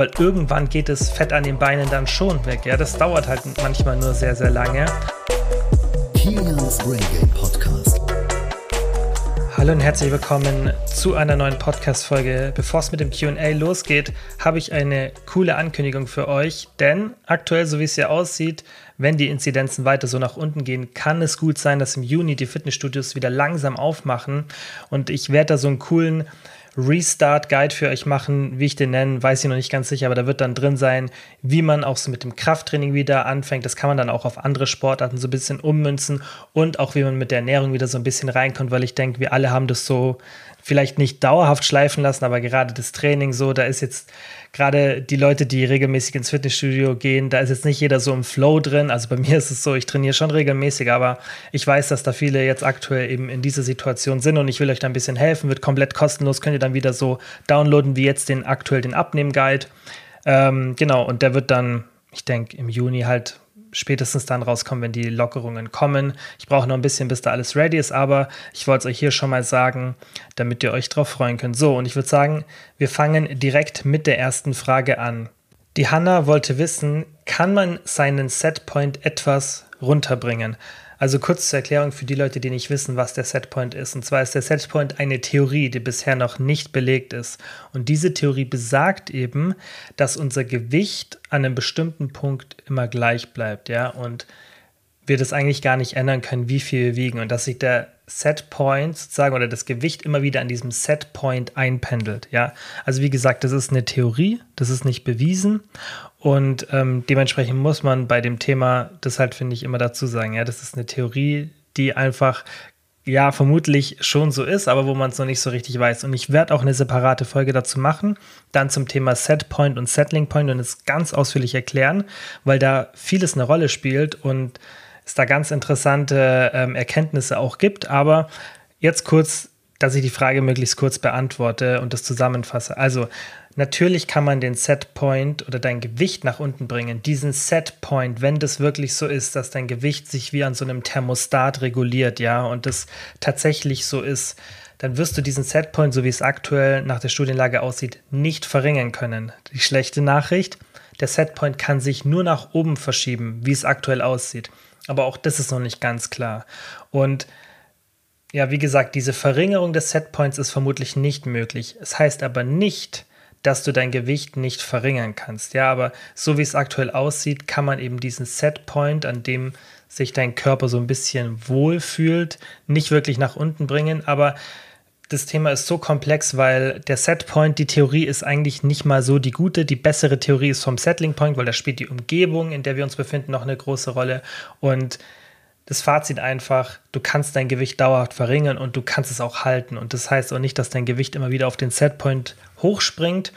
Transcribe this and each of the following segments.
weil irgendwann geht das Fett an den Beinen dann schon weg. Ja, das dauert halt manchmal nur sehr, sehr lange. Kilians Brain Game Podcast. Hallo und herzlich willkommen zu einer neuen Podcast-Folge. Bevor es mit dem QA losgeht, habe ich eine coole Ankündigung für euch, denn aktuell, so wie es hier aussieht, wenn die Inzidenzen weiter so nach unten gehen, kann es gut sein, dass im Juni die Fitnessstudios wieder langsam aufmachen und ich werde da so einen coolen Restart-Guide für euch machen. Wie ich den nenne, weiß ich noch nicht ganz sicher, aber da wird dann drin sein, wie man auch so mit dem Krafttraining wieder anfängt. Das kann man dann auch auf andere Sportarten so ein bisschen ummünzen und auch wie man mit der Ernährung wieder so ein bisschen reinkommt, weil ich denke, wir alle haben das so vielleicht nicht dauerhaft schleifen lassen, aber gerade das Training so, da ist jetzt gerade die Leute, die regelmäßig ins Fitnessstudio gehen, da ist jetzt nicht jeder so im Flow drin. Also bei mir ist es so, ich trainiere schon regelmäßig, aber ich weiß, dass da viele jetzt aktuell eben in dieser Situation sind und ich will euch da ein bisschen helfen, wird komplett kostenlos, könnt ihr dann wieder so downloaden wie jetzt den aktuell den Abnehmen-Guide. Ähm, genau, und der wird dann, ich denke, im Juni halt spätestens dann rauskommen, wenn die Lockerungen kommen. Ich brauche noch ein bisschen, bis da alles ready ist, aber ich wollte es euch hier schon mal sagen, damit ihr euch drauf freuen könnt. So, und ich würde sagen, wir fangen direkt mit der ersten Frage an. Die Hanna wollte wissen, kann man seinen Setpoint etwas runterbringen? Also kurz zur Erklärung für die Leute, die nicht wissen, was der Setpoint ist. Und zwar ist der Setpoint eine Theorie, die bisher noch nicht belegt ist. Und diese Theorie besagt eben, dass unser Gewicht an einem bestimmten Punkt immer gleich bleibt, ja, und wir das eigentlich gar nicht ändern können, wie viel wir wiegen und dass sich der Setpoint sozusagen oder das Gewicht immer wieder an diesem Setpoint einpendelt, ja. Also wie gesagt, das ist eine Theorie, das ist nicht bewiesen und ähm, dementsprechend muss man bei dem Thema das halt, finde ich, immer dazu sagen. Ja, das ist eine Theorie, die einfach, ja, vermutlich schon so ist, aber wo man es noch nicht so richtig weiß. Und ich werde auch eine separate Folge dazu machen, dann zum Thema Setpoint und Settling Point und es ganz ausführlich erklären, weil da vieles eine Rolle spielt und es da ganz interessante ähm, Erkenntnisse auch gibt. Aber jetzt kurz dass ich die Frage möglichst kurz beantworte und das zusammenfasse. Also, natürlich kann man den Setpoint oder dein Gewicht nach unten bringen. Diesen Setpoint, wenn das wirklich so ist, dass dein Gewicht sich wie an so einem Thermostat reguliert, ja, und das tatsächlich so ist, dann wirst du diesen Setpoint, so wie es aktuell nach der Studienlage aussieht, nicht verringern können. Die schlechte Nachricht, der Setpoint kann sich nur nach oben verschieben, wie es aktuell aussieht. Aber auch das ist noch nicht ganz klar. Und ja, wie gesagt, diese Verringerung des Setpoints ist vermutlich nicht möglich. Es heißt aber nicht, dass du dein Gewicht nicht verringern kannst. Ja, aber so wie es aktuell aussieht, kann man eben diesen Setpoint, an dem sich dein Körper so ein bisschen wohlfühlt, nicht wirklich nach unten bringen. Aber das Thema ist so komplex, weil der Setpoint, die Theorie ist eigentlich nicht mal so die gute. Die bessere Theorie ist vom Settling Point, weil da spielt die Umgebung, in der wir uns befinden, noch eine große Rolle. Und das Fazit einfach, du kannst dein Gewicht dauerhaft verringern und du kannst es auch halten. Und das heißt auch nicht, dass dein Gewicht immer wieder auf den Setpoint hochspringt.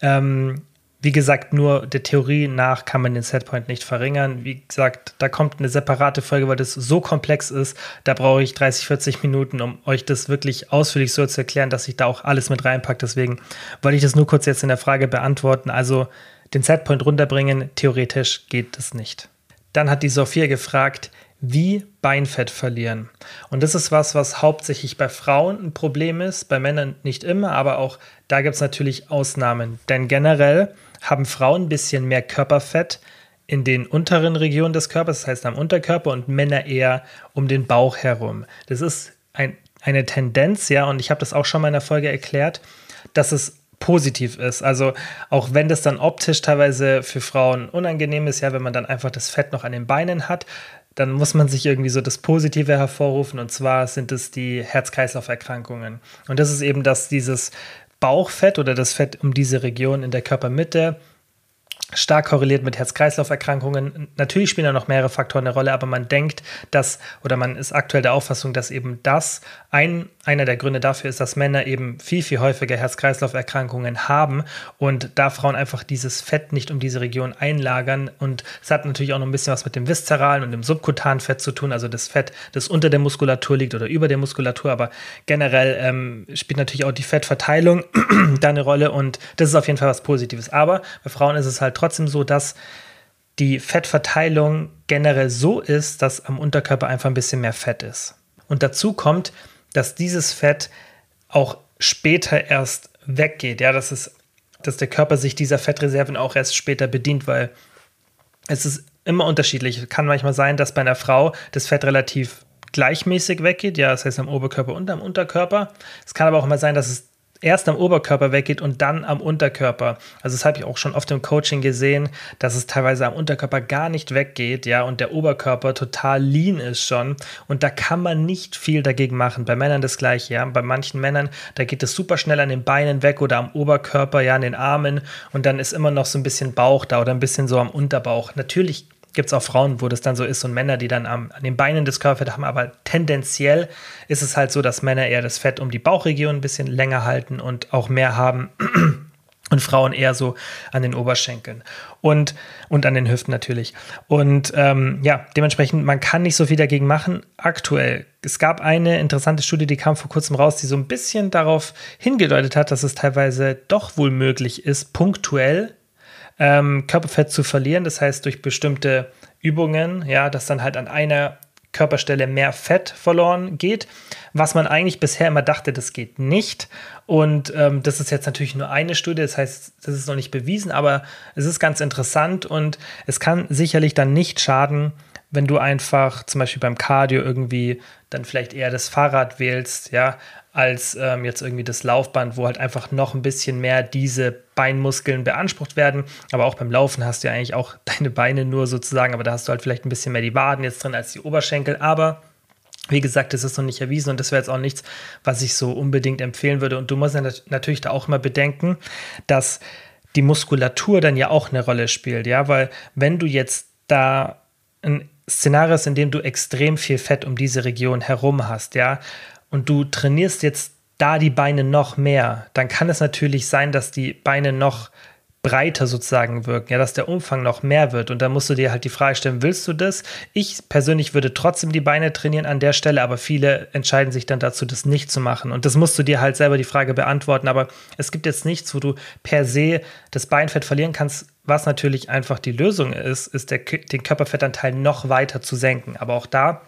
Ähm, wie gesagt, nur der Theorie nach kann man den Setpoint nicht verringern. Wie gesagt, da kommt eine separate Folge, weil das so komplex ist. Da brauche ich 30, 40 Minuten, um euch das wirklich ausführlich so zu erklären, dass ich da auch alles mit reinpacke. Deswegen wollte ich das nur kurz jetzt in der Frage beantworten. Also den Setpoint runterbringen, theoretisch geht das nicht. Dann hat die Sophia gefragt, wie Beinfett verlieren. Und das ist was, was hauptsächlich bei Frauen ein Problem ist, bei Männern nicht immer, aber auch da gibt es natürlich Ausnahmen. Denn generell haben Frauen ein bisschen mehr Körperfett in den unteren Regionen des Körpers, das heißt am Unterkörper, und Männer eher um den Bauch herum. Das ist ein, eine Tendenz, ja, und ich habe das auch schon mal in der Folge erklärt, dass es positiv ist. Also auch wenn das dann optisch teilweise für Frauen unangenehm ist, ja, wenn man dann einfach das Fett noch an den Beinen hat, dann muss man sich irgendwie so das Positive hervorrufen und zwar sind es die Herz-Kreislauf-Erkrankungen. Und das ist eben, dass dieses Bauchfett oder das Fett um diese Region in der Körpermitte stark korreliert mit Herz-Kreislauf-Erkrankungen. Natürlich spielen da noch mehrere Faktoren eine Rolle, aber man denkt, dass oder man ist aktuell der Auffassung, dass eben das ein, einer der Gründe dafür ist, dass Männer eben viel, viel häufiger Herz-Kreislauf-Erkrankungen haben und da Frauen einfach dieses Fett nicht um diese Region einlagern. Und es hat natürlich auch noch ein bisschen was mit dem viszeralen und dem subkutanen Fett zu tun, also das Fett, das unter der Muskulatur liegt oder über der Muskulatur, aber generell ähm, spielt natürlich auch die Fettverteilung da eine Rolle und das ist auf jeden Fall was Positives. Aber bei Frauen ist es halt trotzdem so, dass die Fettverteilung generell so ist, dass am Unterkörper einfach ein bisschen mehr Fett ist. Und dazu kommt, dass dieses Fett auch später erst weggeht. Ja, das ist dass der Körper sich dieser Fettreserven auch erst später bedient, weil es ist immer unterschiedlich. Kann manchmal sein, dass bei einer Frau das Fett relativ gleichmäßig weggeht, ja, das heißt am Oberkörper und am Unterkörper. Es kann aber auch mal sein, dass es erst am Oberkörper weggeht und dann am Unterkörper. Also das habe ich auch schon oft im Coaching gesehen, dass es teilweise am Unterkörper gar nicht weggeht, ja, und der Oberkörper total lean ist schon. Und da kann man nicht viel dagegen machen. Bei Männern das gleiche, ja. Bei manchen Männern, da geht es super schnell an den Beinen weg oder am Oberkörper, ja, an den Armen und dann ist immer noch so ein bisschen Bauch da oder ein bisschen so am Unterbauch. Natürlich gibt es auch Frauen, wo das dann so ist und Männer, die dann am, an den Beinen das Körperfett haben, aber tendenziell ist es halt so, dass Männer eher das Fett um die Bauchregion ein bisschen länger halten und auch mehr haben und Frauen eher so an den Oberschenkeln und, und an den Hüften natürlich. Und ähm, ja, dementsprechend, man kann nicht so viel dagegen machen. Aktuell, es gab eine interessante Studie, die kam vor kurzem raus, die so ein bisschen darauf hingedeutet hat, dass es teilweise doch wohl möglich ist, punktuell ähm, Körperfett zu verlieren. Das heißt, durch bestimmte Übungen, ja, dass dann halt an einer Körperstelle mehr Fett verloren geht, was man eigentlich bisher immer dachte, das geht nicht. Und ähm, das ist jetzt natürlich nur eine Studie, das heißt, das ist noch nicht bewiesen, aber es ist ganz interessant und es kann sicherlich dann nicht schaden, wenn du einfach zum Beispiel beim Cardio irgendwie dann vielleicht eher das Fahrrad wählst, ja, als ähm, jetzt irgendwie das Laufband, wo halt einfach noch ein bisschen mehr diese Beinmuskeln beansprucht werden. Aber auch beim Laufen hast du ja eigentlich auch deine Beine nur sozusagen, aber da hast du halt vielleicht ein bisschen mehr die Waden jetzt drin als die Oberschenkel. Aber wie gesagt, das ist noch nicht erwiesen und das wäre jetzt auch nichts, was ich so unbedingt empfehlen würde. Und du musst natürlich da auch mal bedenken, dass die Muskulatur dann ja auch eine Rolle spielt, ja, weil wenn du jetzt da ein Szenario ist, in dem du extrem viel Fett um diese Region herum hast, ja, und du trainierst jetzt da die Beine noch mehr, dann kann es natürlich sein, dass die Beine noch breiter sozusagen wirken, ja, dass der Umfang noch mehr wird. Und dann musst du dir halt die Frage stellen, willst du das? Ich persönlich würde trotzdem die Beine trainieren an der Stelle, aber viele entscheiden sich dann dazu, das nicht zu machen. Und das musst du dir halt selber die Frage beantworten. Aber es gibt jetzt nichts, wo du per se das Beinfett verlieren kannst. Was natürlich einfach die Lösung ist, ist der, den Körperfettanteil noch weiter zu senken. Aber auch da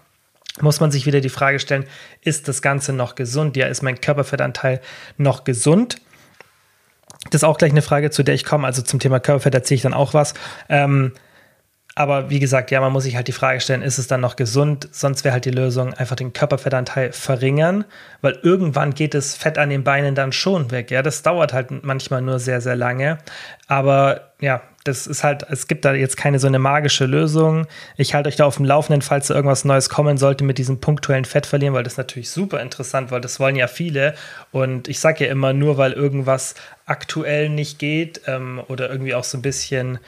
muss man sich wieder die Frage stellen, ist das Ganze noch gesund? Ja, ist mein Körperfettanteil noch gesund? Das ist auch gleich eine Frage, zu der ich komme. Also zum Thema Körperfett erzähle ich dann auch was. Ähm, aber wie gesagt, ja, man muss sich halt die Frage stellen, ist es dann noch gesund? Sonst wäre halt die Lösung einfach den Körperfettanteil verringern, weil irgendwann geht das Fett an den Beinen dann schon weg. Ja, das dauert halt manchmal nur sehr, sehr lange. Aber ja, das ist halt, es gibt da jetzt keine so eine magische Lösung. Ich halte euch da auf dem Laufenden, falls da irgendwas Neues kommen sollte mit diesem punktuellen Fett verlieren, weil das natürlich super interessant, weil das wollen ja viele. Und ich sage ja immer, nur weil irgendwas aktuell nicht geht ähm, oder irgendwie auch so ein bisschen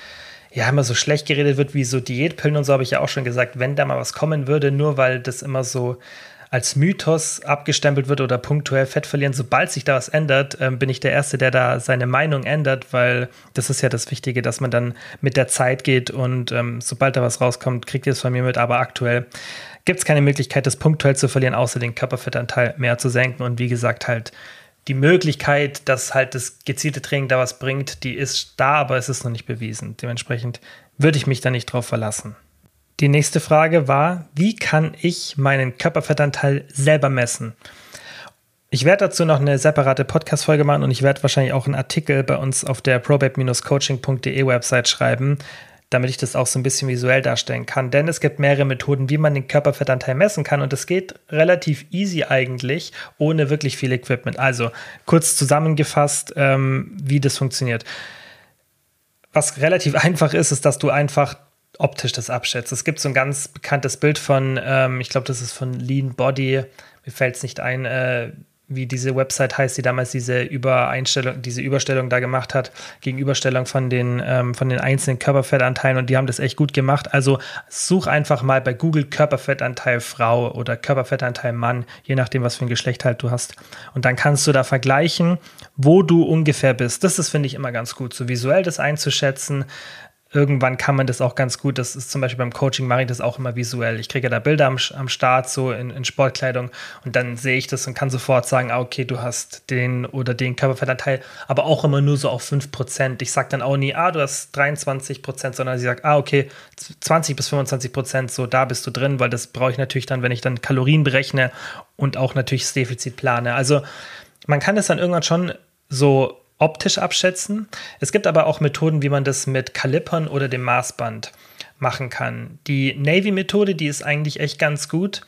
ja immer so schlecht geredet wird wie so Diätpillen und so, habe ich ja auch schon gesagt, wenn da mal was kommen würde, nur weil das immer so als Mythos abgestempelt wird oder punktuell Fett verlieren, sobald sich da was ändert, ähm, bin ich der Erste, der da seine Meinung ändert, weil das ist ja das Wichtige, dass man dann mit der Zeit geht und ähm, sobald da was rauskommt, kriegt ihr es von mir mit. Aber aktuell gibt es keine Möglichkeit, das punktuell zu verlieren, außer den Körperfettanteil mehr zu senken. Und wie gesagt, halt die Möglichkeit, dass halt das gezielte Training da was bringt, die ist da, aber es ist noch nicht bewiesen. Dementsprechend würde ich mich da nicht drauf verlassen. Die nächste Frage war, wie kann ich meinen Körperfettanteil selber messen? Ich werde dazu noch eine separate Podcast-Folge machen und ich werde wahrscheinlich auch einen Artikel bei uns auf der probabe-coaching.de Website schreiben, damit ich das auch so ein bisschen visuell darstellen kann. Denn es gibt mehrere Methoden, wie man den Körperfettanteil messen kann und es geht relativ easy eigentlich, ohne wirklich viel Equipment. Also kurz zusammengefasst, ähm, wie das funktioniert. Was relativ einfach ist, ist, dass du einfach optisch das abschätzt. Es gibt so ein ganz bekanntes Bild von, ähm, ich glaube, das ist von Lean Body, mir fällt es nicht ein, äh, wie diese Website heißt, die damals diese Übereinstellung, diese Überstellung da gemacht hat, Gegenüberstellung von den, ähm, von den einzelnen Körperfettanteilen und die haben das echt gut gemacht. Also such einfach mal bei Google Körperfettanteil Frau oder Körperfettanteil Mann, je nachdem, was für ein Geschlecht halt du hast. Und dann kannst du da vergleichen, wo du ungefähr bist. Das ist, finde ich, immer ganz gut, so visuell das einzuschätzen irgendwann kann man das auch ganz gut. Das ist zum Beispiel beim Coaching mache ich das auch immer visuell. Ich kriege da Bilder am, am Start, so in, in, Sportkleidung, und dann sehe ich das und kann sofort sagen, ah, okay, du hast den oder den Körperfettanteil, aber auch immer nur so auf 5%. Ich sage dann auch nie, ah, du hast 23%, sondern sie sagt, ah, okay, 20 bis 25%, so da bist du drin, weil das brauche ich natürlich dann, wenn ich dann Kalorien berechne und auch natürlich das Defizit plane. Also man kann das dann irgendwann schon so optisch abschätzen. Es gibt aber auch Methoden, wie man das mit Kalipern oder dem Maßband machen kann. Die Navy-Methode, die ist eigentlich echt ganz gut.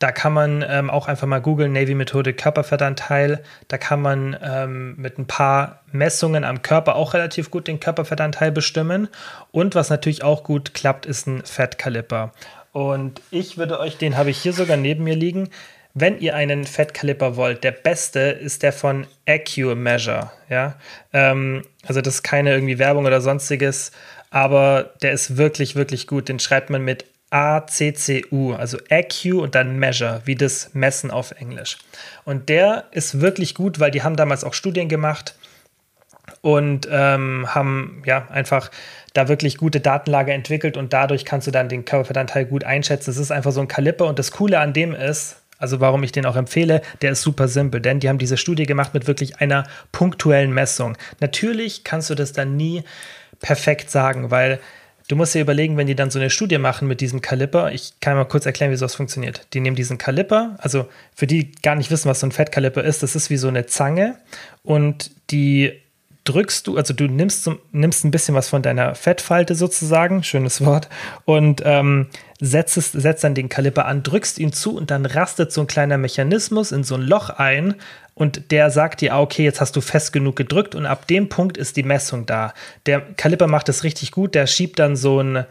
Da kann man ähm, auch einfach mal googeln, Navy-Methode Körperfettanteil. Da kann man ähm, mit ein paar Messungen am Körper auch relativ gut den Körperfettanteil bestimmen. Und was natürlich auch gut klappt, ist ein Fettkaliper. Und ich würde euch, den habe ich hier sogar neben mir liegen. Wenn ihr einen Fettkaliper wollt, der beste ist der von AccuMeasure. Ja? Ähm, also das ist keine irgendwie Werbung oder sonstiges, aber der ist wirklich, wirklich gut. Den schreibt man mit ACCU, also Accu und dann Measure, wie das Messen auf Englisch. Und der ist wirklich gut, weil die haben damals auch Studien gemacht und ähm, haben ja einfach da wirklich gute Datenlage entwickelt und dadurch kannst du dann den Körperfettanteil gut einschätzen. Es ist einfach so ein Kaliper und das Coole an dem ist, also warum ich den auch empfehle, der ist super simpel, denn die haben diese Studie gemacht mit wirklich einer punktuellen Messung. Natürlich kannst du das dann nie perfekt sagen, weil Du musst dir überlegen, wenn die dann so eine Studie machen mit diesem Kaliper, ich kann mal kurz erklären, wie sowas funktioniert. Die nehmen diesen Kaliper, also für die gar nicht wissen, was so ein Fettkaliper ist, das ist wie so eine Zange und die drückst du, also du nimmst, nimmst ein bisschen was von deiner Fettfalte sozusagen, schönes Wort, und ähm, setzt, setzt dann den Kaliper an, drückst ihn zu und dann rastet so ein kleiner Mechanismus in so ein Loch ein und der sagt dir, ah, okay, jetzt hast du fest genug gedrückt und ab dem Punkt ist die Messung da. Der Kaliper macht das richtig gut, der schiebt dann so ein,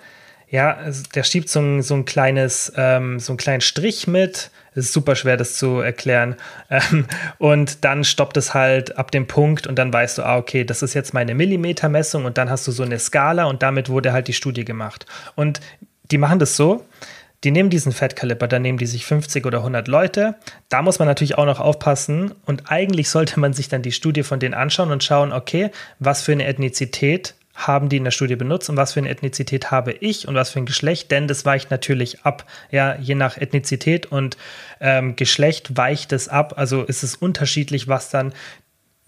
ja, der schiebt so ein, so ein kleines, ähm, so einen kleinen Strich mit. Es ist super schwer, das zu erklären. Ähm, und dann stoppt es halt ab dem Punkt und dann weißt du, ah, okay, das ist jetzt meine Millimetermessung und dann hast du so eine Skala und damit wurde halt die Studie gemacht. Und die machen das so, die nehmen diesen Fettkaliper, da nehmen die sich 50 oder 100 Leute. Da muss man natürlich auch noch aufpassen und eigentlich sollte man sich dann die Studie von denen anschauen und schauen, okay, was für eine Ethnizität haben die in der Studie benutzt und was für eine Ethnizität habe ich und was für ein Geschlecht, denn das weicht natürlich ab. Ja, je nach Ethnizität und ähm, Geschlecht weicht es ab. Also ist es unterschiedlich, was dann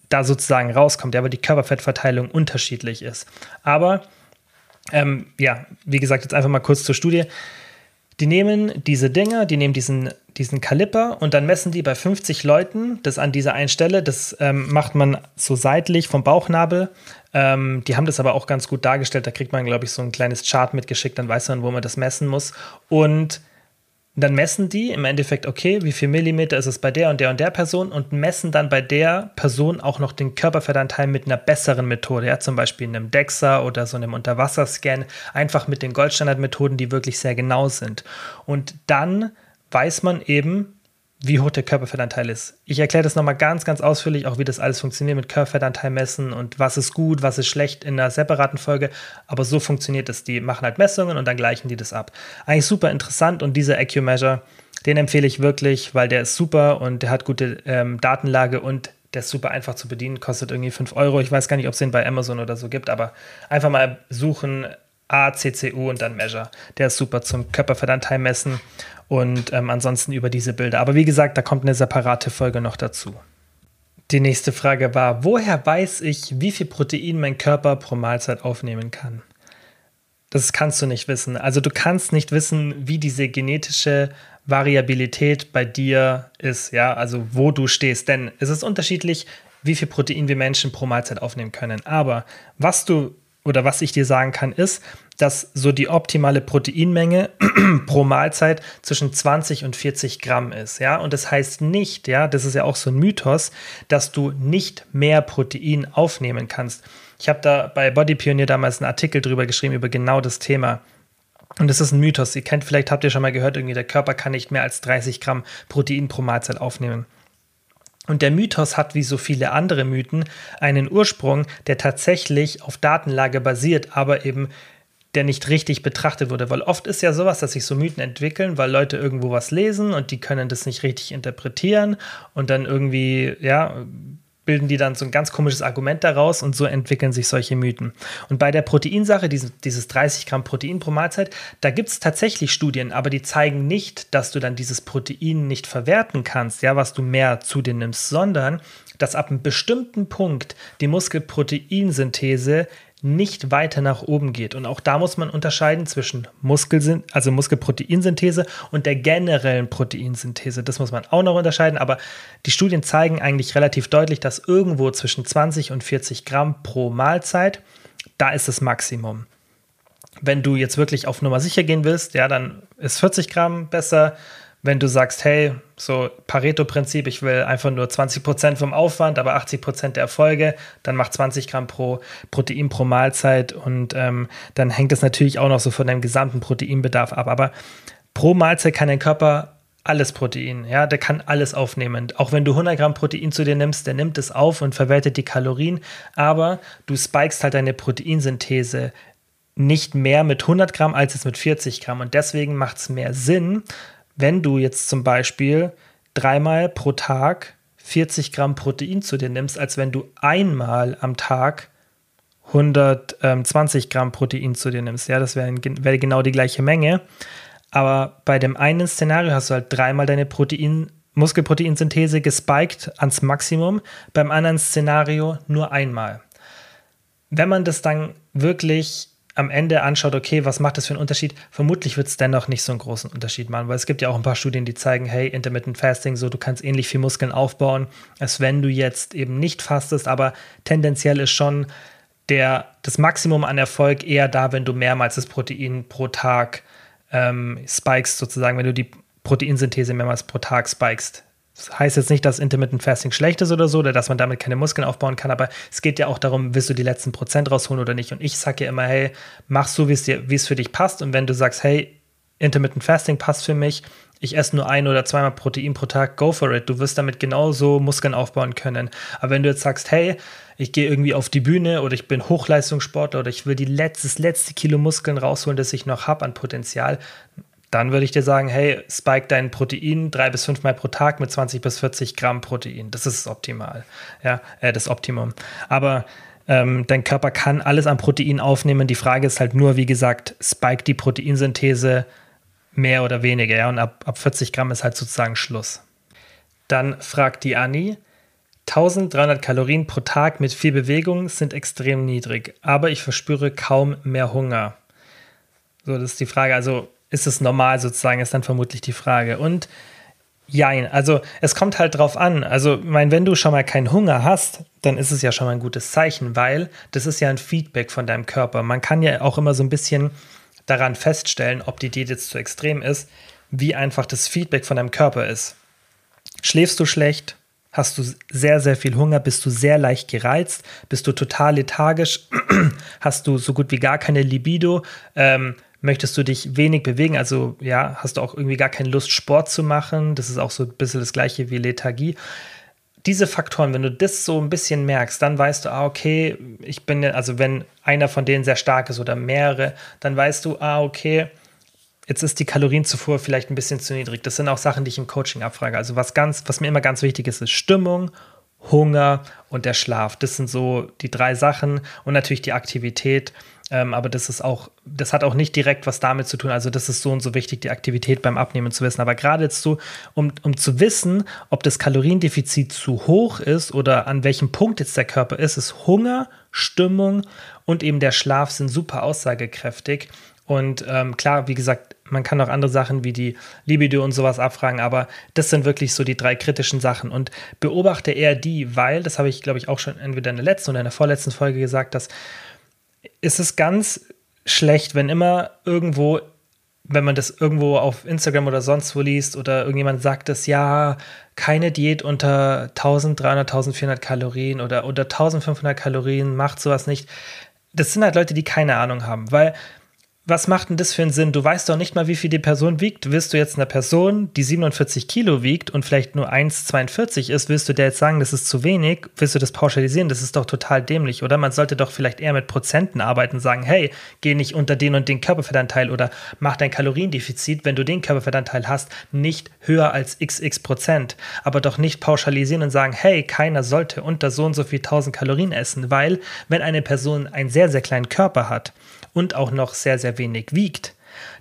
da sozusagen rauskommt, ja, weil die Körperfettverteilung unterschiedlich ist. Aber ähm, ja, wie gesagt, jetzt einfach mal kurz zur Studie. Die nehmen diese Dinger, die nehmen diesen, diesen Kaliper und dann messen die bei 50 Leuten das an dieser einen Stelle. Das ähm, macht man so seitlich vom Bauchnabel. Ähm, die haben das aber auch ganz gut dargestellt. Da kriegt man, glaube ich, so ein kleines Chart mitgeschickt, dann weiß man, wo man das messen muss. Und dann messen die im Endeffekt, okay, wie viel Millimeter ist es bei der und der und der Person und messen dann bei der Person auch noch den Körperfettanteil mit einer besseren Methode, ja, zum Beispiel einem DEXA oder so einem Unterwasserscan, einfach mit den Goldstandardmethoden, die wirklich sehr genau sind. Und dann weiß man eben, wie hoch der Körperfettanteil ist. Ich erkläre das nochmal ganz, ganz ausführlich, auch wie das alles funktioniert mit Körperfettanteil messen und was ist gut, was ist schlecht in einer separaten Folge. Aber so funktioniert es. Die machen halt Messungen und dann gleichen die das ab. Eigentlich super interessant und dieser AccuMeasure, den empfehle ich wirklich, weil der ist super und der hat gute ähm, Datenlage und der ist super einfach zu bedienen, kostet irgendwie 5 Euro. Ich weiß gar nicht, ob es den bei Amazon oder so gibt, aber einfach mal suchen, ACCU und dann Measure. Der ist super zum Körperfettanteil messen und ähm, ansonsten über diese Bilder. Aber wie gesagt, da kommt eine separate Folge noch dazu. Die nächste Frage war, woher weiß ich, wie viel Protein mein Körper pro Mahlzeit aufnehmen kann? Das kannst du nicht wissen. Also du kannst nicht wissen, wie diese genetische Variabilität bei dir ist, ja, also wo du stehst. Denn es ist unterschiedlich, wie viel Protein wir Menschen pro Mahlzeit aufnehmen können. Aber was du oder was ich dir sagen kann, ist, dass so die optimale Proteinmenge pro Mahlzeit zwischen 20 und 40 Gramm ist. Ja, und das heißt nicht, ja, das ist ja auch so ein Mythos, dass du nicht mehr Protein aufnehmen kannst. Ich habe da bei Body Pioneer damals einen Artikel drüber geschrieben, über genau das Thema. Und das ist ein Mythos. Ihr kennt, vielleicht habt ihr schon mal gehört, irgendwie der Körper kann nicht mehr als 30 Gramm Protein pro Mahlzeit aufnehmen. Und der Mythos hat wie so viele andere Mythen einen Ursprung, der tatsächlich auf Datenlage basiert, aber eben der nicht richtig betrachtet wurde. Weil oft ist ja sowas, dass sich so Mythen entwickeln, weil Leute irgendwo was lesen und die können das nicht richtig interpretieren und dann irgendwie, ja, bilden die dann so ein ganz komisches Argument daraus und so entwickeln sich solche Mythen. Und bei der Proteinsache, dieses, dieses 30 Gramm Protein pro Mahlzeit, da gibt es tatsächlich Studien, aber die zeigen nicht, dass du dann dieses Protein nicht verwerten kannst, ja, was du mehr zu dir nimmst, sondern dass ab einem bestimmten Punkt die Muskelproteinsynthese nicht weiter nach oben geht. Und auch da muss man unterscheiden zwischen Muskel, also Muskelproteinsynthese und der generellen Proteinsynthese. Das muss man auch noch unterscheiden, aber die Studien zeigen eigentlich relativ deutlich, dass irgendwo zwischen 20 und 40 Gramm pro Mahlzeit, da ist das Maximum. Wenn du jetzt wirklich auf Nummer sicher gehen willst, ja, dann ist 40 Gramm besser wenn du sagst, hey, so Pareto-Prinzip, ich will einfach nur 20% vom Aufwand, aber 80% der Erfolge, dann mach 20 Gramm pro Protein pro Mahlzeit und ähm, dann hängt es natürlich auch noch so von deinem gesamten Proteinbedarf ab. Aber pro Mahlzeit kann dein Körper alles Protein, ja, der kann alles aufnehmen. Auch wenn du 100 Gramm Protein zu dir nimmst, der nimmt es auf und verwertet die Kalorien, aber du spikest halt deine Proteinsynthese nicht mehr mit 100 Gramm als es mit 40 Gramm und deswegen macht es mehr Sinn, wenn du jetzt zum Beispiel dreimal pro Tag 40 Gramm Protein zu dir nimmst, als wenn du einmal am Tag 120 Gramm Protein zu dir nimmst. Ja, das wäre wär genau die gleiche Menge. Aber bei dem einen Szenario hast du halt dreimal deine Protein, Muskelproteinsynthese gespiked ans Maximum, beim anderen Szenario nur einmal. Wenn man das dann wirklich am Ende anschaut, okay, was macht das für einen Unterschied? Vermutlich wird es dennoch nicht so einen großen Unterschied machen, weil es gibt ja auch ein paar Studien, die zeigen, hey, Intermittent Fasting, so du kannst ähnlich viel Muskeln aufbauen, als wenn du jetzt eben nicht fastest, aber tendenziell ist schon der, das Maximum an Erfolg eher da, wenn du mehrmals das Protein pro Tag ähm, spikest, sozusagen, wenn du die Proteinsynthese mehrmals pro Tag spikest. Das heißt jetzt nicht, dass Intermittent Fasting schlecht ist oder so, oder dass man damit keine Muskeln aufbauen kann, aber es geht ja auch darum, willst du die letzten Prozent rausholen oder nicht. Und ich sage ja immer, hey, mach so, wie es für dich passt. Und wenn du sagst, hey, Intermittent Fasting passt für mich, ich esse nur ein oder zweimal Protein pro Tag, go for it. Du wirst damit genauso Muskeln aufbauen können. Aber wenn du jetzt sagst, hey, ich gehe irgendwie auf die Bühne oder ich bin Hochleistungssportler oder ich will die letztes, letzte Kilo Muskeln rausholen, das ich noch habe an Potenzial, dann würde ich dir sagen, hey, spike dein Protein drei bis fünfmal pro Tag mit 20 bis 40 Gramm Protein. Das ist optimal. Ja, äh, das Optimum. Aber ähm, dein Körper kann alles an Protein aufnehmen. Die Frage ist halt nur, wie gesagt, spike die Proteinsynthese mehr oder weniger. Ja? Und ab, ab 40 Gramm ist halt sozusagen Schluss. Dann fragt die Anni, 1300 Kalorien pro Tag mit viel Bewegung sind extrem niedrig, aber ich verspüre kaum mehr Hunger. So, das ist die Frage. Also ist es normal sozusagen, ist dann vermutlich die Frage. Und jein, also es kommt halt drauf an. Also, mein, wenn du schon mal keinen Hunger hast, dann ist es ja schon mal ein gutes Zeichen, weil das ist ja ein Feedback von deinem Körper. Man kann ja auch immer so ein bisschen daran feststellen, ob die Diät jetzt zu extrem ist, wie einfach das Feedback von deinem Körper ist. Schläfst du schlecht? Hast du sehr, sehr viel Hunger? Bist du sehr leicht gereizt? Bist du total lethargisch? Hast du so gut wie gar keine Libido? Ähm, möchtest du dich wenig bewegen, also ja, hast du auch irgendwie gar keine Lust, Sport zu machen. Das ist auch so ein bisschen das gleiche wie Lethargie. Diese Faktoren, wenn du das so ein bisschen merkst, dann weißt du, ah, okay, ich bin, also wenn einer von denen sehr stark ist oder mehrere, dann weißt du, ah, okay, jetzt ist die Kalorienzufuhr vielleicht ein bisschen zu niedrig. Das sind auch Sachen, die ich im Coaching abfrage. Also was ganz, was mir immer ganz wichtig ist, ist Stimmung, Hunger und der Schlaf. Das sind so die drei Sachen und natürlich die Aktivität. Ähm, aber das ist auch, das hat auch nicht direkt was damit zu tun. Also, das ist so und so wichtig, die Aktivität beim Abnehmen zu wissen. Aber gerade jetzt so, um, um zu wissen, ob das Kaloriendefizit zu hoch ist oder an welchem Punkt jetzt der Körper ist, ist Hunger, Stimmung und eben der Schlaf sind super aussagekräftig. Und ähm, klar, wie gesagt, man kann auch andere Sachen wie die Libido und sowas abfragen, aber das sind wirklich so die drei kritischen Sachen. Und beobachte eher die, weil, das habe ich, glaube ich, auch schon entweder in der letzten oder in der vorletzten Folge gesagt, dass ist es ganz schlecht, wenn immer irgendwo, wenn man das irgendwo auf Instagram oder sonst wo liest oder irgendjemand sagt es, ja, keine Diät unter 1300, 1400 Kalorien oder unter 1500 Kalorien, macht sowas nicht. Das sind halt Leute, die keine Ahnung haben, weil was macht denn das für einen Sinn? Du weißt doch nicht mal, wie viel die Person wiegt. Willst du jetzt einer Person, die 47 Kilo wiegt und vielleicht nur 1,42 ist, willst du der jetzt sagen, das ist zu wenig? Willst du das pauschalisieren? Das ist doch total dämlich, oder? Man sollte doch vielleicht eher mit Prozenten arbeiten, sagen, hey, geh nicht unter den und den Körperfettanteil oder mach dein Kaloriendefizit, wenn du den Körperfettanteil hast, nicht höher als xx Prozent. Aber doch nicht pauschalisieren und sagen, hey, keiner sollte unter so und so viel 1000 Kalorien essen, weil wenn eine Person einen sehr, sehr kleinen Körper hat, und auch noch sehr, sehr wenig wiegt,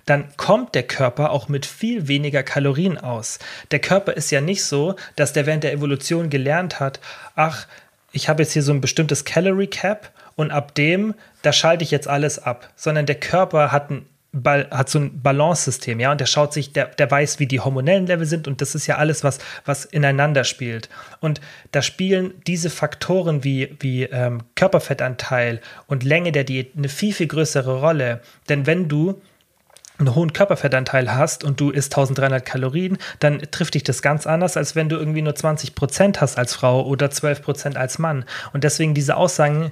dann kommt der Körper auch mit viel weniger Kalorien aus. Der Körper ist ja nicht so, dass der während der Evolution gelernt hat, ach, ich habe jetzt hier so ein bestimmtes Calorie Cap und ab dem, da schalte ich jetzt alles ab, sondern der Körper hat ein hat so ein Balance-System, ja, und der schaut sich, der, der weiß, wie die hormonellen Level sind und das ist ja alles, was, was ineinander spielt. Und da spielen diese Faktoren wie, wie ähm, Körperfettanteil und Länge der Diät eine viel, viel größere Rolle. Denn wenn du einen hohen Körperfettanteil hast und du isst 1300 Kalorien, dann trifft dich das ganz anders, als wenn du irgendwie nur 20 Prozent hast als Frau oder 12 Prozent als Mann. Und deswegen diese Aussagen,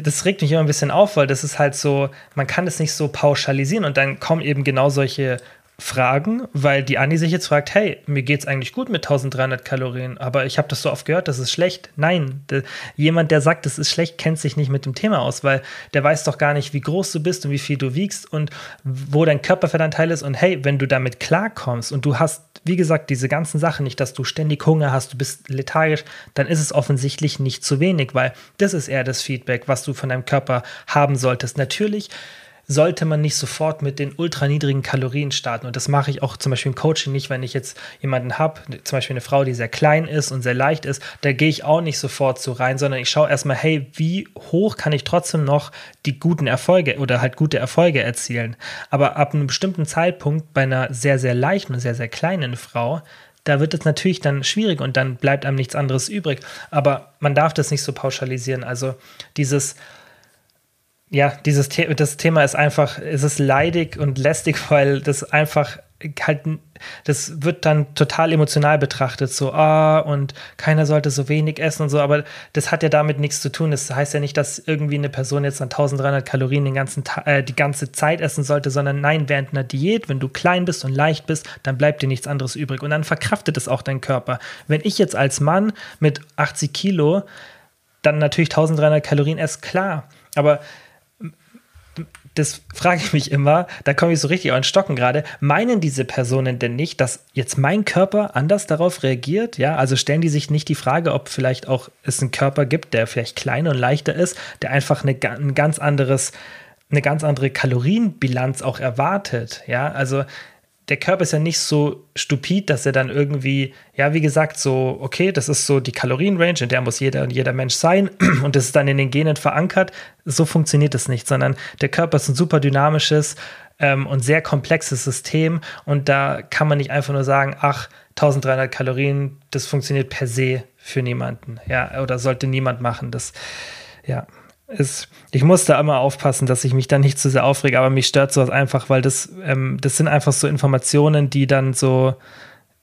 das regt mich immer ein bisschen auf, weil das ist halt so, man kann es nicht so pauschalisieren und dann kommen eben genau solche fragen, weil die Anni sich jetzt fragt, hey, mir geht es eigentlich gut mit 1300 Kalorien, aber ich habe das so oft gehört, das ist schlecht. Nein, de, jemand, der sagt, das ist schlecht, kennt sich nicht mit dem Thema aus, weil der weiß doch gar nicht, wie groß du bist und wie viel du wiegst und wo dein Körperfettanteil ist und hey, wenn du damit klarkommst und du hast, wie gesagt, diese ganzen Sachen nicht, dass du ständig Hunger hast, du bist lethargisch, dann ist es offensichtlich nicht zu wenig, weil das ist eher das Feedback, was du von deinem Körper haben solltest. Natürlich sollte man nicht sofort mit den ultra niedrigen Kalorien starten. Und das mache ich auch zum Beispiel im Coaching nicht, wenn ich jetzt jemanden habe, zum Beispiel eine Frau, die sehr klein ist und sehr leicht ist, da gehe ich auch nicht sofort so rein, sondern ich schaue erstmal, hey, wie hoch kann ich trotzdem noch die guten Erfolge oder halt gute Erfolge erzielen. Aber ab einem bestimmten Zeitpunkt bei einer sehr, sehr leichten und sehr, sehr kleinen Frau, da wird es natürlich dann schwierig und dann bleibt einem nichts anderes übrig. Aber man darf das nicht so pauschalisieren. Also dieses, ja, dieses The das Thema ist einfach, es ist leidig und lästig, weil das einfach halt, das wird dann total emotional betrachtet, so, ah, und keiner sollte so wenig essen und so, aber das hat ja damit nichts zu tun. Das heißt ja nicht, dass irgendwie eine Person jetzt an 1300 Kalorien den ganzen äh, die ganze Zeit essen sollte, sondern nein, während einer Diät, wenn du klein bist und leicht bist, dann bleibt dir nichts anderes übrig und dann verkraftet es auch dein Körper. Wenn ich jetzt als Mann mit 80 Kilo dann natürlich 1300 Kalorien esse, klar, aber das frage ich mich immer, da komme ich so richtig den Stocken gerade. Meinen diese Personen denn nicht, dass jetzt mein Körper anders darauf reagiert? Ja, also stellen die sich nicht die Frage, ob vielleicht auch es einen Körper gibt, der vielleicht kleiner und leichter ist, der einfach eine, ein ganz anderes, eine ganz andere Kalorienbilanz auch erwartet. Ja, also der Körper ist ja nicht so stupid, dass er dann irgendwie, ja, wie gesagt, so, okay, das ist so die Kalorienrange, in der muss jeder und jeder Mensch sein und das ist dann in den Genen verankert. So funktioniert das nicht, sondern der Körper ist ein super dynamisches ähm, und sehr komplexes System und da kann man nicht einfach nur sagen, ach, 1300 Kalorien, das funktioniert per se für niemanden, ja, oder sollte niemand machen. Das, ja ist, ich muss da immer aufpassen, dass ich mich da nicht zu sehr aufrege, aber mich stört sowas einfach, weil das, ähm, das sind einfach so Informationen, die dann so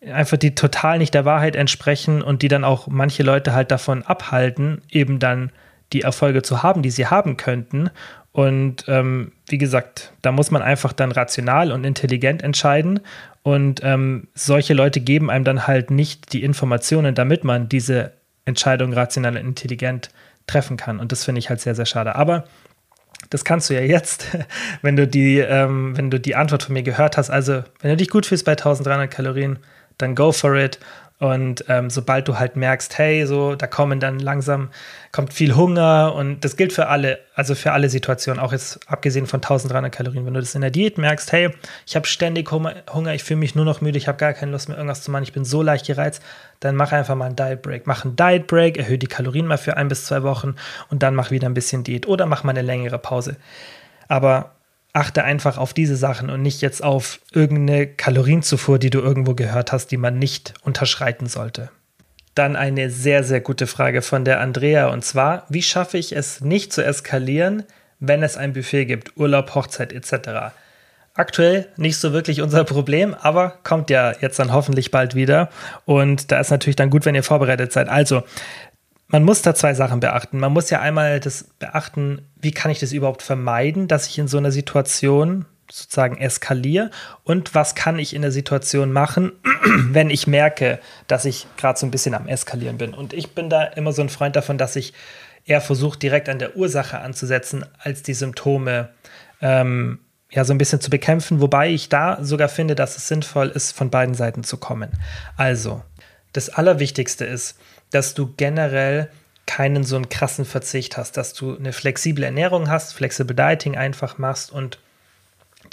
einfach die total nicht der Wahrheit entsprechen und die dann auch manche Leute halt davon abhalten, eben dann die Erfolge zu haben, die sie haben könnten. Und ähm, wie gesagt, da muss man einfach dann rational und intelligent entscheiden. Und ähm, solche Leute geben einem dann halt nicht die Informationen, damit man diese Entscheidung rational und intelligent treffen kann. Und das finde ich halt sehr, sehr schade. Aber das kannst du ja jetzt, wenn du die, ähm, wenn du die Antwort von mir gehört hast. Also, wenn du dich gut fühlst bei 1300 Kalorien, dann go for it. Und ähm, sobald du halt merkst, hey, so, da kommen dann langsam, kommt viel Hunger und das gilt für alle, also für alle Situationen, auch jetzt abgesehen von 1300 Kalorien. Wenn du das in der Diät merkst, hey, ich habe ständig Hunger, ich fühle mich nur noch müde, ich habe gar keine Lust mehr, irgendwas zu machen, ich bin so leicht gereizt, dann mach einfach mal einen Diet Break. Mach einen Diet Break, erhöhe die Kalorien mal für ein bis zwei Wochen und dann mach wieder ein bisschen Diät oder mach mal eine längere Pause. Aber achte einfach auf diese Sachen und nicht jetzt auf irgendeine Kalorienzufuhr, die du irgendwo gehört hast, die man nicht unterschreiten sollte. Dann eine sehr, sehr gute Frage von der Andrea und zwar, wie schaffe ich es nicht zu eskalieren, wenn es ein Buffet gibt, Urlaub, Hochzeit etc. Aktuell nicht so wirklich unser Problem, aber kommt ja jetzt dann hoffentlich bald wieder und da ist natürlich dann gut, wenn ihr vorbereitet seid. Also, man muss da zwei Sachen beachten. Man muss ja einmal das beachten, wie kann ich das überhaupt vermeiden, dass ich in so einer Situation sozusagen eskaliere und was kann ich in der Situation machen, wenn ich merke, dass ich gerade so ein bisschen am Eskalieren bin. Und ich bin da immer so ein Freund davon, dass ich eher versuche, direkt an der Ursache anzusetzen, als die Symptome ähm, ja so ein bisschen zu bekämpfen, wobei ich da sogar finde, dass es sinnvoll ist, von beiden Seiten zu kommen. Also, das Allerwichtigste ist, dass du generell keinen so einen krassen Verzicht hast, dass du eine flexible Ernährung hast, Flexible Dieting einfach machst und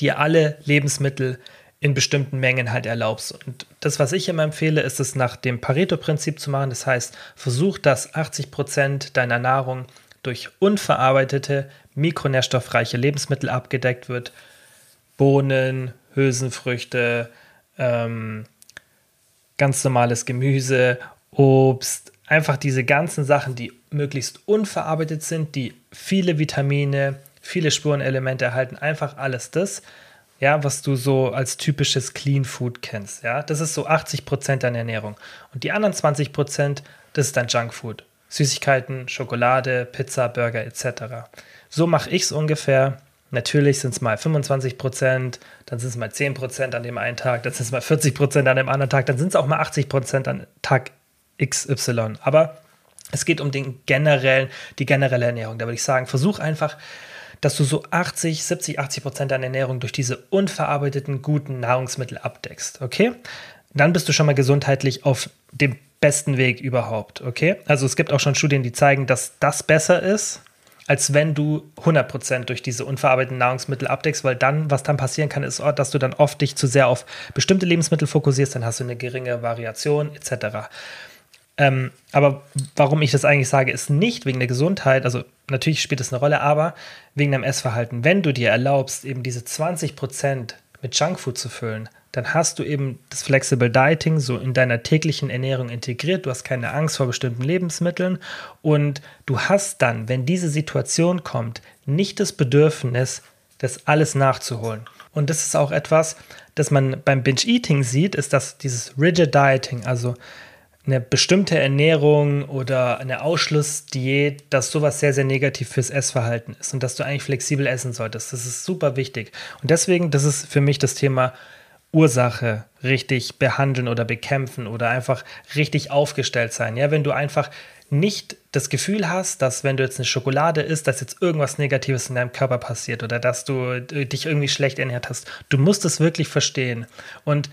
dir alle Lebensmittel in bestimmten Mengen halt erlaubst. Und das, was ich immer empfehle, ist es nach dem Pareto-Prinzip zu machen. Das heißt, versuch, dass 80 Prozent deiner Nahrung durch unverarbeitete, mikronährstoffreiche Lebensmittel abgedeckt wird. Bohnen, Hülsenfrüchte, ähm, ganz normales Gemüse, Obst, einfach diese ganzen Sachen, die möglichst unverarbeitet sind, die viele Vitamine, viele Spurenelemente erhalten, einfach alles das, ja, was du so als typisches Clean Food kennst, ja. Das ist so 80 Prozent deiner Ernährung. Und die anderen 20 Prozent, das ist dein Junk Food. Süßigkeiten, Schokolade, Pizza, Burger etc. So mache ich es ungefähr. Natürlich sind es mal 25 Prozent, dann sind es mal 10 Prozent an dem einen Tag, dann sind es mal 40 Prozent an dem anderen Tag, dann sind es auch mal 80 Prozent an Tag XY. Aber es geht um den generellen, die generelle Ernährung. Da würde ich sagen, versuch einfach, dass du so 80, 70, 80 Prozent deiner Ernährung durch diese unverarbeiteten, guten Nahrungsmittel abdeckst. Okay? Dann bist du schon mal gesundheitlich auf dem besten Weg überhaupt. Okay? Also es gibt auch schon Studien, die zeigen, dass das besser ist, als wenn du 100% durch diese unverarbeiteten Nahrungsmittel abdeckst, weil dann, was dann passieren kann, ist, dass du dann oft dich zu sehr auf bestimmte Lebensmittel fokussierst, dann hast du eine geringe Variation etc. Ähm, aber warum ich das eigentlich sage, ist nicht wegen der Gesundheit, also natürlich spielt es eine Rolle, aber wegen deinem Essverhalten. Wenn du dir erlaubst, eben diese 20% mit Junkfood zu füllen, dann hast du eben das Flexible Dieting so in deiner täglichen Ernährung integriert. Du hast keine Angst vor bestimmten Lebensmitteln und du hast dann, wenn diese Situation kommt, nicht das Bedürfnis, das alles nachzuholen. Und das ist auch etwas, das man beim Binge-Eating sieht, ist, dass dieses Rigid Dieting, also eine bestimmte Ernährung oder eine Ausschlussdiät, dass sowas sehr, sehr negativ fürs Essverhalten ist und dass du eigentlich flexibel essen solltest. Das ist super wichtig. Und deswegen, das ist für mich das Thema Ursache richtig behandeln oder bekämpfen oder einfach richtig aufgestellt sein. Ja, wenn du einfach nicht das Gefühl hast, dass wenn du jetzt eine Schokolade isst, dass jetzt irgendwas Negatives in deinem Körper passiert oder dass du dich irgendwie schlecht ernährt hast. Du musst es wirklich verstehen. Und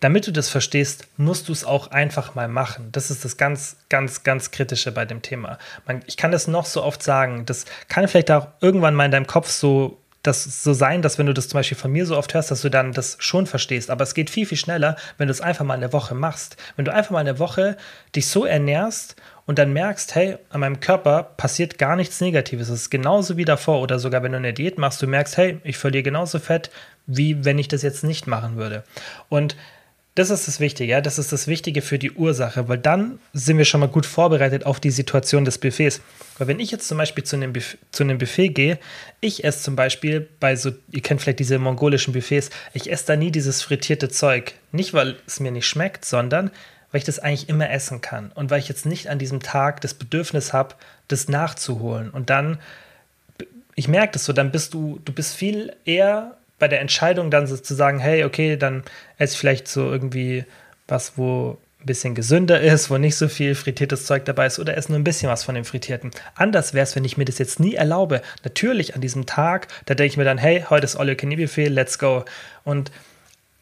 damit du das verstehst, musst du es auch einfach mal machen. Das ist das ganz, ganz, ganz Kritische bei dem Thema. Man, ich kann das noch so oft sagen. Das kann vielleicht auch irgendwann mal in deinem Kopf so das so sein, dass wenn du das zum Beispiel von mir so oft hörst, dass du dann das schon verstehst. Aber es geht viel, viel schneller, wenn du es einfach mal eine Woche machst. Wenn du einfach mal eine Woche dich so ernährst und dann merkst, hey, an meinem Körper passiert gar nichts Negatives. Es ist genauso wie davor. Oder sogar wenn du eine Diät machst, du merkst, hey, ich verliere genauso Fett, wie wenn ich das jetzt nicht machen würde. Und das ist das Wichtige, ja. Das ist das Wichtige für die Ursache, weil dann sind wir schon mal gut vorbereitet auf die Situation des Buffets. Weil wenn ich jetzt zum Beispiel zu einem, Buffet, zu einem Buffet gehe, ich esse zum Beispiel bei so, ihr kennt vielleicht diese mongolischen Buffets, ich esse da nie dieses frittierte Zeug. Nicht, weil es mir nicht schmeckt, sondern weil ich das eigentlich immer essen kann. Und weil ich jetzt nicht an diesem Tag das Bedürfnis habe, das nachzuholen. Und dann, ich merke das so, dann bist du, du bist viel eher bei der Entscheidung dann so zu sagen, hey, okay, dann esse ich vielleicht so irgendwie was, wo ein bisschen gesünder ist, wo nicht so viel frittiertes Zeug dabei ist oder esse nur ein bisschen was von dem Frittierten. Anders wäre es, wenn ich mir das jetzt nie erlaube. Natürlich an diesem Tag, da denke ich mir dann, hey, heute ist Eat Buffet, let's go. Und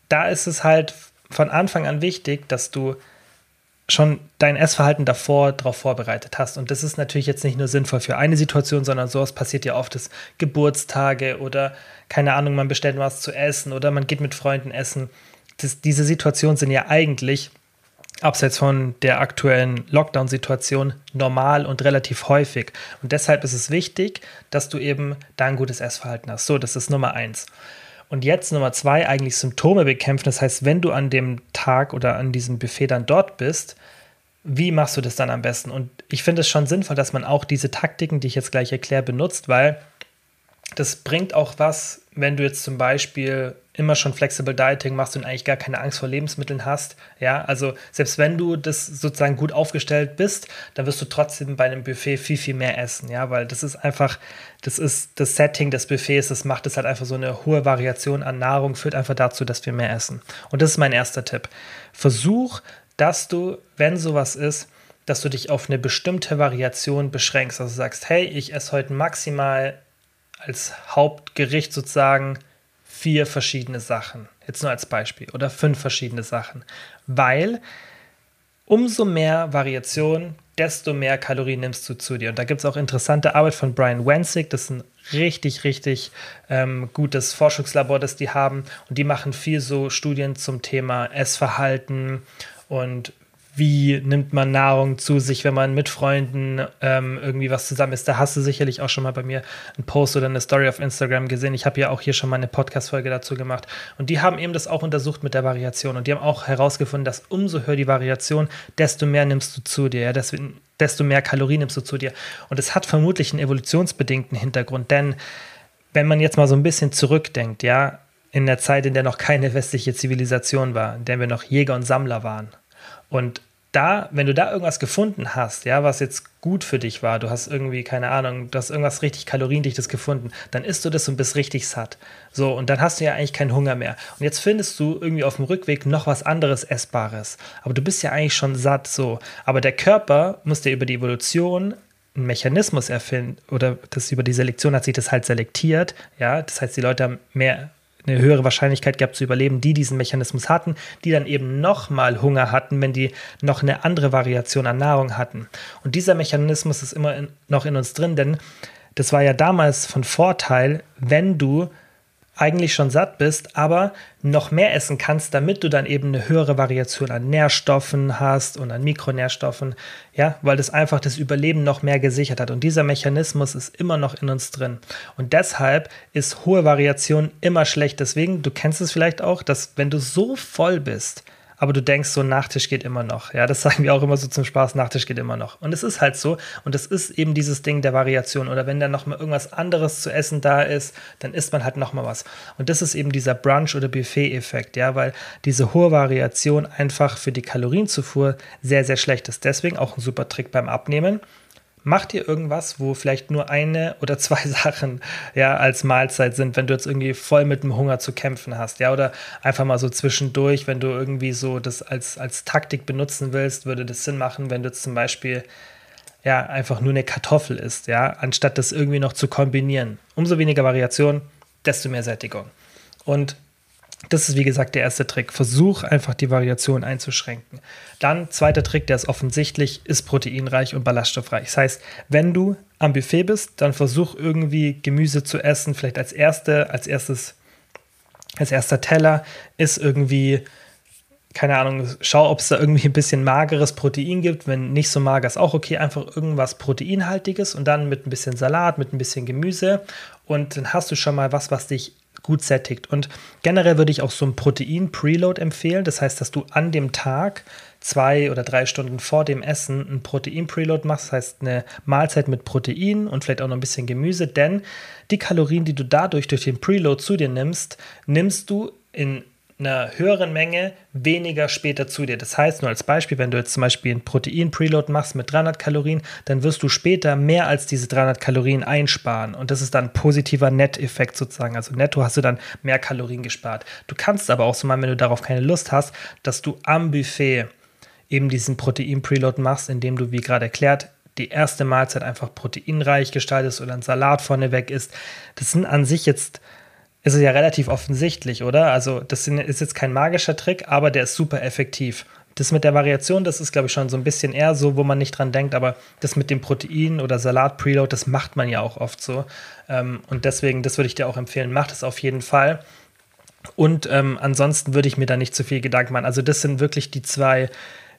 da ist es halt von Anfang an wichtig, dass du schon dein Essverhalten davor darauf vorbereitet hast. Und das ist natürlich jetzt nicht nur sinnvoll für eine Situation, sondern sowas passiert ja oft, dass Geburtstage oder keine Ahnung, man bestellt was zu essen oder man geht mit Freunden essen. Das, diese Situationen sind ja eigentlich abseits von der aktuellen Lockdown-Situation normal und relativ häufig. Und deshalb ist es wichtig, dass du eben da ein gutes Essverhalten hast. So, das ist Nummer eins. Und jetzt Nummer zwei, eigentlich Symptome bekämpfen. Das heißt, wenn du an dem Tag oder an diesem Buffet dann dort bist, wie machst du das dann am besten? Und ich finde es schon sinnvoll, dass man auch diese Taktiken, die ich jetzt gleich erkläre, benutzt, weil das bringt auch was, wenn du jetzt zum Beispiel immer schon Flexible Dieting machst und eigentlich gar keine Angst vor Lebensmitteln hast. Ja, also selbst wenn du das sozusagen gut aufgestellt bist, dann wirst du trotzdem bei einem Buffet viel, viel mehr essen. Ja, weil das ist einfach, das ist das Setting des Buffets, das macht es halt einfach so eine hohe Variation an Nahrung, führt einfach dazu, dass wir mehr essen. Und das ist mein erster Tipp. Versuch, dass du, wenn sowas ist, dass du dich auf eine bestimmte Variation beschränkst. Also sagst, hey, ich esse heute maximal als Hauptgericht sozusagen vier verschiedene Sachen. Jetzt nur als Beispiel. Oder fünf verschiedene Sachen. Weil umso mehr Variation, desto mehr Kalorien nimmst du zu dir. Und da gibt es auch interessante Arbeit von Brian Wenzig. Das ist ein richtig, richtig ähm, gutes Forschungslabor, das die haben. Und die machen viel so Studien zum Thema Essverhalten und wie nimmt man Nahrung zu sich, wenn man mit Freunden ähm, irgendwie was zusammen ist. Da hast du sicherlich auch schon mal bei mir einen Post oder eine Story auf Instagram gesehen. Ich habe ja auch hier schon mal eine Podcast-Folge dazu gemacht. Und die haben eben das auch untersucht mit der Variation. Und die haben auch herausgefunden, dass umso höher die Variation, desto mehr nimmst du zu dir. Ja? Deswegen, desto mehr Kalorien nimmst du zu dir. Und es hat vermutlich einen evolutionsbedingten Hintergrund, denn wenn man jetzt mal so ein bisschen zurückdenkt, ja, in der Zeit, in der noch keine westliche Zivilisation war, in der wir noch Jäger und Sammler waren. Und da, wenn du da irgendwas gefunden hast, ja, was jetzt gut für dich war, du hast irgendwie, keine Ahnung, du hast irgendwas richtig Kaloriendichtes gefunden, dann isst du das und bist richtig satt. So, und dann hast du ja eigentlich keinen Hunger mehr. Und jetzt findest du irgendwie auf dem Rückweg noch was anderes Essbares. Aber du bist ja eigentlich schon satt, so. Aber der Körper muss dir über die Evolution einen Mechanismus erfinden, oder das über die Selektion hat sich das halt selektiert, ja. Das heißt, die Leute haben mehr eine höhere Wahrscheinlichkeit gehabt zu überleben, die diesen Mechanismus hatten, die dann eben nochmal Hunger hatten, wenn die noch eine andere Variation an Nahrung hatten. Und dieser Mechanismus ist immer in, noch in uns drin, denn das war ja damals von Vorteil, wenn du eigentlich schon satt bist, aber noch mehr essen kannst, damit du dann eben eine höhere Variation an Nährstoffen hast und an Mikronährstoffen, ja, weil das einfach das Überleben noch mehr gesichert hat. Und dieser Mechanismus ist immer noch in uns drin. Und deshalb ist hohe Variation immer schlecht. Deswegen, du kennst es vielleicht auch, dass wenn du so voll bist, aber du denkst so, Nachtisch geht immer noch. Ja, das sagen wir auch immer so zum Spaß, Nachtisch geht immer noch. Und es ist halt so. Und es ist eben dieses Ding der Variation. Oder wenn dann noch mal irgendwas anderes zu essen da ist, dann isst man halt noch mal was. Und das ist eben dieser Brunch- oder Buffet-Effekt, ja, weil diese hohe Variation einfach für die Kalorienzufuhr sehr, sehr schlecht ist. Deswegen auch ein super Trick beim Abnehmen mach dir irgendwas, wo vielleicht nur eine oder zwei Sachen ja als Mahlzeit sind, wenn du jetzt irgendwie voll mit dem Hunger zu kämpfen hast, ja, oder einfach mal so zwischendurch, wenn du irgendwie so das als, als Taktik benutzen willst, würde das Sinn machen, wenn du jetzt zum Beispiel ja einfach nur eine Kartoffel isst, ja, anstatt das irgendwie noch zu kombinieren. Umso weniger Variation, desto mehr Sättigung. Und das ist wie gesagt der erste Trick. Versuch einfach die Variation einzuschränken. Dann zweiter Trick, der ist offensichtlich, ist proteinreich und ballaststoffreich. Das heißt, wenn du am Buffet bist, dann versuch irgendwie Gemüse zu essen, vielleicht als erste, als erstes, als erster Teller ist irgendwie keine Ahnung, schau, ob es da irgendwie ein bisschen mageres Protein gibt. Wenn nicht so mager, ist auch okay. Einfach irgendwas Proteinhaltiges und dann mit ein bisschen Salat, mit ein bisschen Gemüse. Und dann hast du schon mal was, was dich gut sättigt. Und generell würde ich auch so ein Protein-Preload empfehlen. Das heißt, dass du an dem Tag zwei oder drei Stunden vor dem Essen ein Protein-Preload machst. Das heißt, eine Mahlzeit mit Protein und vielleicht auch noch ein bisschen Gemüse. Denn die Kalorien, die du dadurch durch den Preload zu dir nimmst, nimmst du in einer höheren Menge weniger später zu dir. Das heißt, nur als Beispiel, wenn du jetzt zum Beispiel ein Protein-Preload machst mit 300 Kalorien, dann wirst du später mehr als diese 300 Kalorien einsparen. Und das ist dann ein positiver Net-Effekt sozusagen. Also netto hast du dann mehr Kalorien gespart. Du kannst aber auch so mal, wenn du darauf keine Lust hast, dass du am Buffet eben diesen Protein-Preload machst, indem du, wie gerade erklärt, die erste Mahlzeit einfach proteinreich gestaltest oder ein Salat vorneweg isst. Das sind an sich jetzt ist es ja relativ offensichtlich, oder? Also, das ist jetzt kein magischer Trick, aber der ist super effektiv. Das mit der Variation, das ist, glaube ich, schon so ein bisschen eher so, wo man nicht dran denkt, aber das mit dem Protein oder Salat-Preload, das macht man ja auch oft so. Ähm, und deswegen, das würde ich dir auch empfehlen, mach das auf jeden Fall. Und ähm, ansonsten würde ich mir da nicht zu viel Gedanken machen. Also, das sind wirklich die zwei,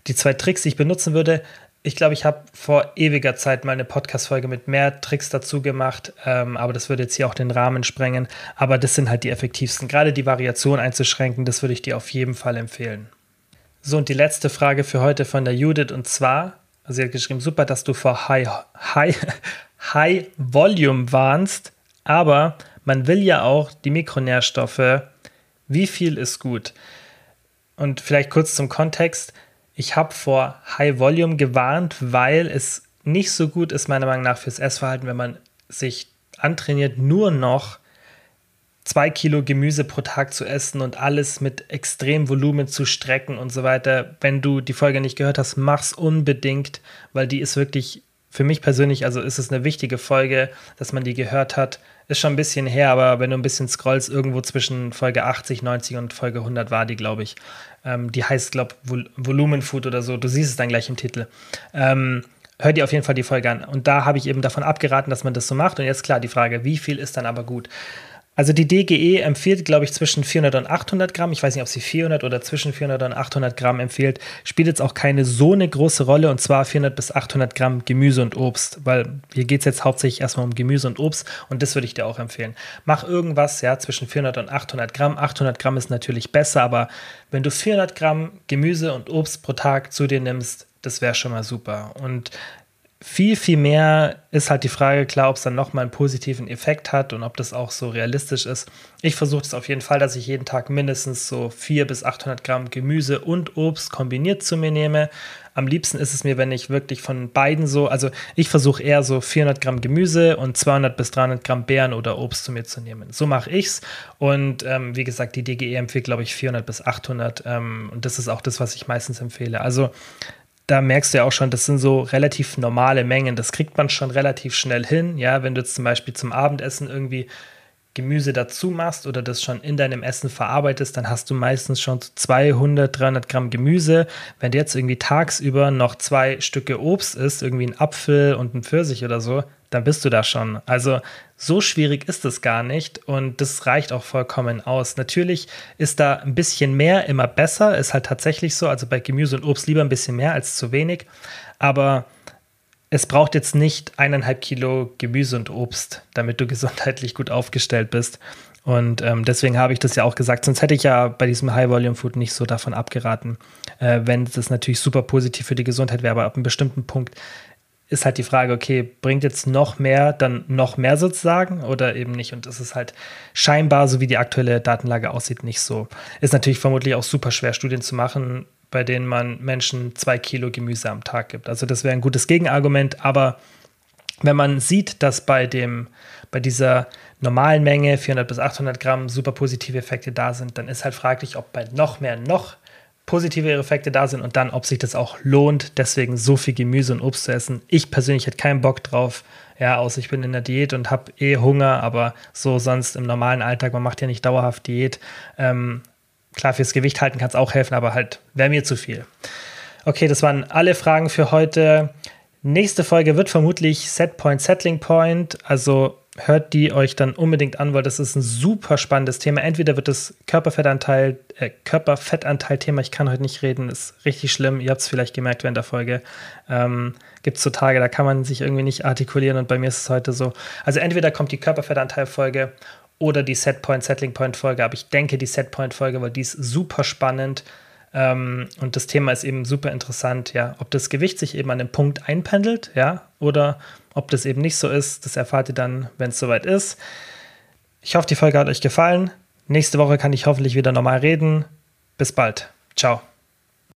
die zwei Tricks, die ich benutzen würde ich glaube, ich habe vor ewiger Zeit mal eine Podcast-Folge mit mehr Tricks dazu gemacht, ähm, aber das würde jetzt hier auch den Rahmen sprengen. Aber das sind halt die effektivsten. Gerade die Variation einzuschränken, das würde ich dir auf jeden Fall empfehlen. So, und die letzte Frage für heute von der Judith und zwar, also sie hat geschrieben, super, dass du vor High, High, High Volume warnst, aber man will ja auch die Mikronährstoffe. Wie viel ist gut? Und vielleicht kurz zum Kontext ich habe vor High Volume gewarnt, weil es nicht so gut ist, meiner Meinung nach, fürs Essverhalten, wenn man sich antrainiert, nur noch zwei Kilo Gemüse pro Tag zu essen und alles mit extrem Volumen zu strecken und so weiter. Wenn du die Folge nicht gehört hast, mach's unbedingt, weil die ist wirklich für mich persönlich, also ist es eine wichtige Folge, dass man die gehört hat. Ist schon ein bisschen her, aber wenn du ein bisschen scrollst, irgendwo zwischen Folge 80, 90 und Folge 100 war die, glaube ich. Ähm, die heißt, glaube ich, Vol Volumenfood oder so. Du siehst es dann gleich im Titel. Ähm, hör dir auf jeden Fall die Folge an. Und da habe ich eben davon abgeraten, dass man das so macht. Und jetzt klar die Frage, wie viel ist dann aber gut? Also die DGE empfiehlt, glaube ich, zwischen 400 und 800 Gramm. Ich weiß nicht, ob sie 400 oder zwischen 400 und 800 Gramm empfiehlt. Spielt jetzt auch keine so eine große Rolle und zwar 400 bis 800 Gramm Gemüse und Obst, weil hier geht es jetzt hauptsächlich erstmal um Gemüse und Obst und das würde ich dir auch empfehlen. Mach irgendwas, ja, zwischen 400 und 800 Gramm. 800 Gramm ist natürlich besser, aber wenn du 400 Gramm Gemüse und Obst pro Tag zu dir nimmst, das wäre schon mal super. Und viel, viel mehr ist halt die Frage, klar, ob es dann nochmal einen positiven Effekt hat und ob das auch so realistisch ist. Ich versuche es auf jeden Fall, dass ich jeden Tag mindestens so 400 bis 800 Gramm Gemüse und Obst kombiniert zu mir nehme. Am liebsten ist es mir, wenn ich wirklich von beiden so, also ich versuche eher so 400 Gramm Gemüse und 200 bis 300 Gramm Beeren oder Obst zu mir zu nehmen. So mache ich es. Und ähm, wie gesagt, die DGE empfiehlt, glaube ich, 400 bis 800. Ähm, und das ist auch das, was ich meistens empfehle. Also da merkst du ja auch schon, das sind so relativ normale Mengen. Das kriegt man schon relativ schnell hin. Ja, wenn du jetzt zum Beispiel zum Abendessen irgendwie Gemüse dazu machst oder das schon in deinem Essen verarbeitest, dann hast du meistens schon 200, 300 Gramm Gemüse. Wenn du jetzt irgendwie tagsüber noch zwei Stücke Obst isst, irgendwie ein Apfel und ein Pfirsich oder so, dann bist du da schon. Also so schwierig ist es gar nicht und das reicht auch vollkommen aus. Natürlich ist da ein bisschen mehr immer besser, ist halt tatsächlich so. Also bei Gemüse und Obst lieber ein bisschen mehr als zu wenig. Aber es braucht jetzt nicht eineinhalb Kilo Gemüse und Obst, damit du gesundheitlich gut aufgestellt bist. Und ähm, deswegen habe ich das ja auch gesagt. Sonst hätte ich ja bei diesem High-Volume-Food nicht so davon abgeraten, äh, wenn das natürlich super positiv für die Gesundheit wäre. Aber ab einem bestimmten Punkt ist halt die Frage, okay, bringt jetzt noch mehr, dann noch mehr sozusagen oder eben nicht? Und es ist halt scheinbar, so wie die aktuelle Datenlage aussieht, nicht so. Ist natürlich vermutlich auch super schwer, Studien zu machen, bei denen man Menschen zwei Kilo Gemüse am Tag gibt. Also das wäre ein gutes Gegenargument, aber wenn man sieht, dass bei dem, bei dieser normalen Menge 400 bis 800 Gramm super positive Effekte da sind, dann ist halt fraglich, ob bei noch mehr noch positive Effekte da sind und dann, ob sich das auch lohnt, deswegen so viel Gemüse und Obst zu essen. Ich persönlich hätte keinen Bock drauf, ja, außer ich bin in der Diät und habe eh Hunger, aber so sonst im normalen Alltag, man macht ja nicht dauerhaft Diät. Ähm, klar, fürs Gewicht halten kann es auch helfen, aber halt wäre mir zu viel. Okay, das waren alle Fragen für heute. Nächste Folge wird vermutlich Setpoint, Settling Point, also hört die euch dann unbedingt an, weil das ist ein super spannendes Thema. Entweder wird das Körperfettanteil, äh, Körperfettanteil-Thema, ich kann heute nicht reden, ist richtig schlimm. Ihr habt es vielleicht gemerkt während der Folge. Ähm, Gibt es so Tage, da kann man sich irgendwie nicht artikulieren und bei mir ist es heute so. Also entweder kommt die Körperfettanteil-Folge oder die Setpoint, Settling Point-Folge, aber ich denke die Setpoint-Folge, weil die ist super spannend. Ähm, und das Thema ist eben super interessant, ja, ob das Gewicht sich eben an dem Punkt einpendelt, ja, oder ob das eben nicht so ist, das erfahrt ihr dann, wenn es soweit ist. Ich hoffe, die Folge hat euch gefallen. Nächste Woche kann ich hoffentlich wieder normal reden. Bis bald. Ciao.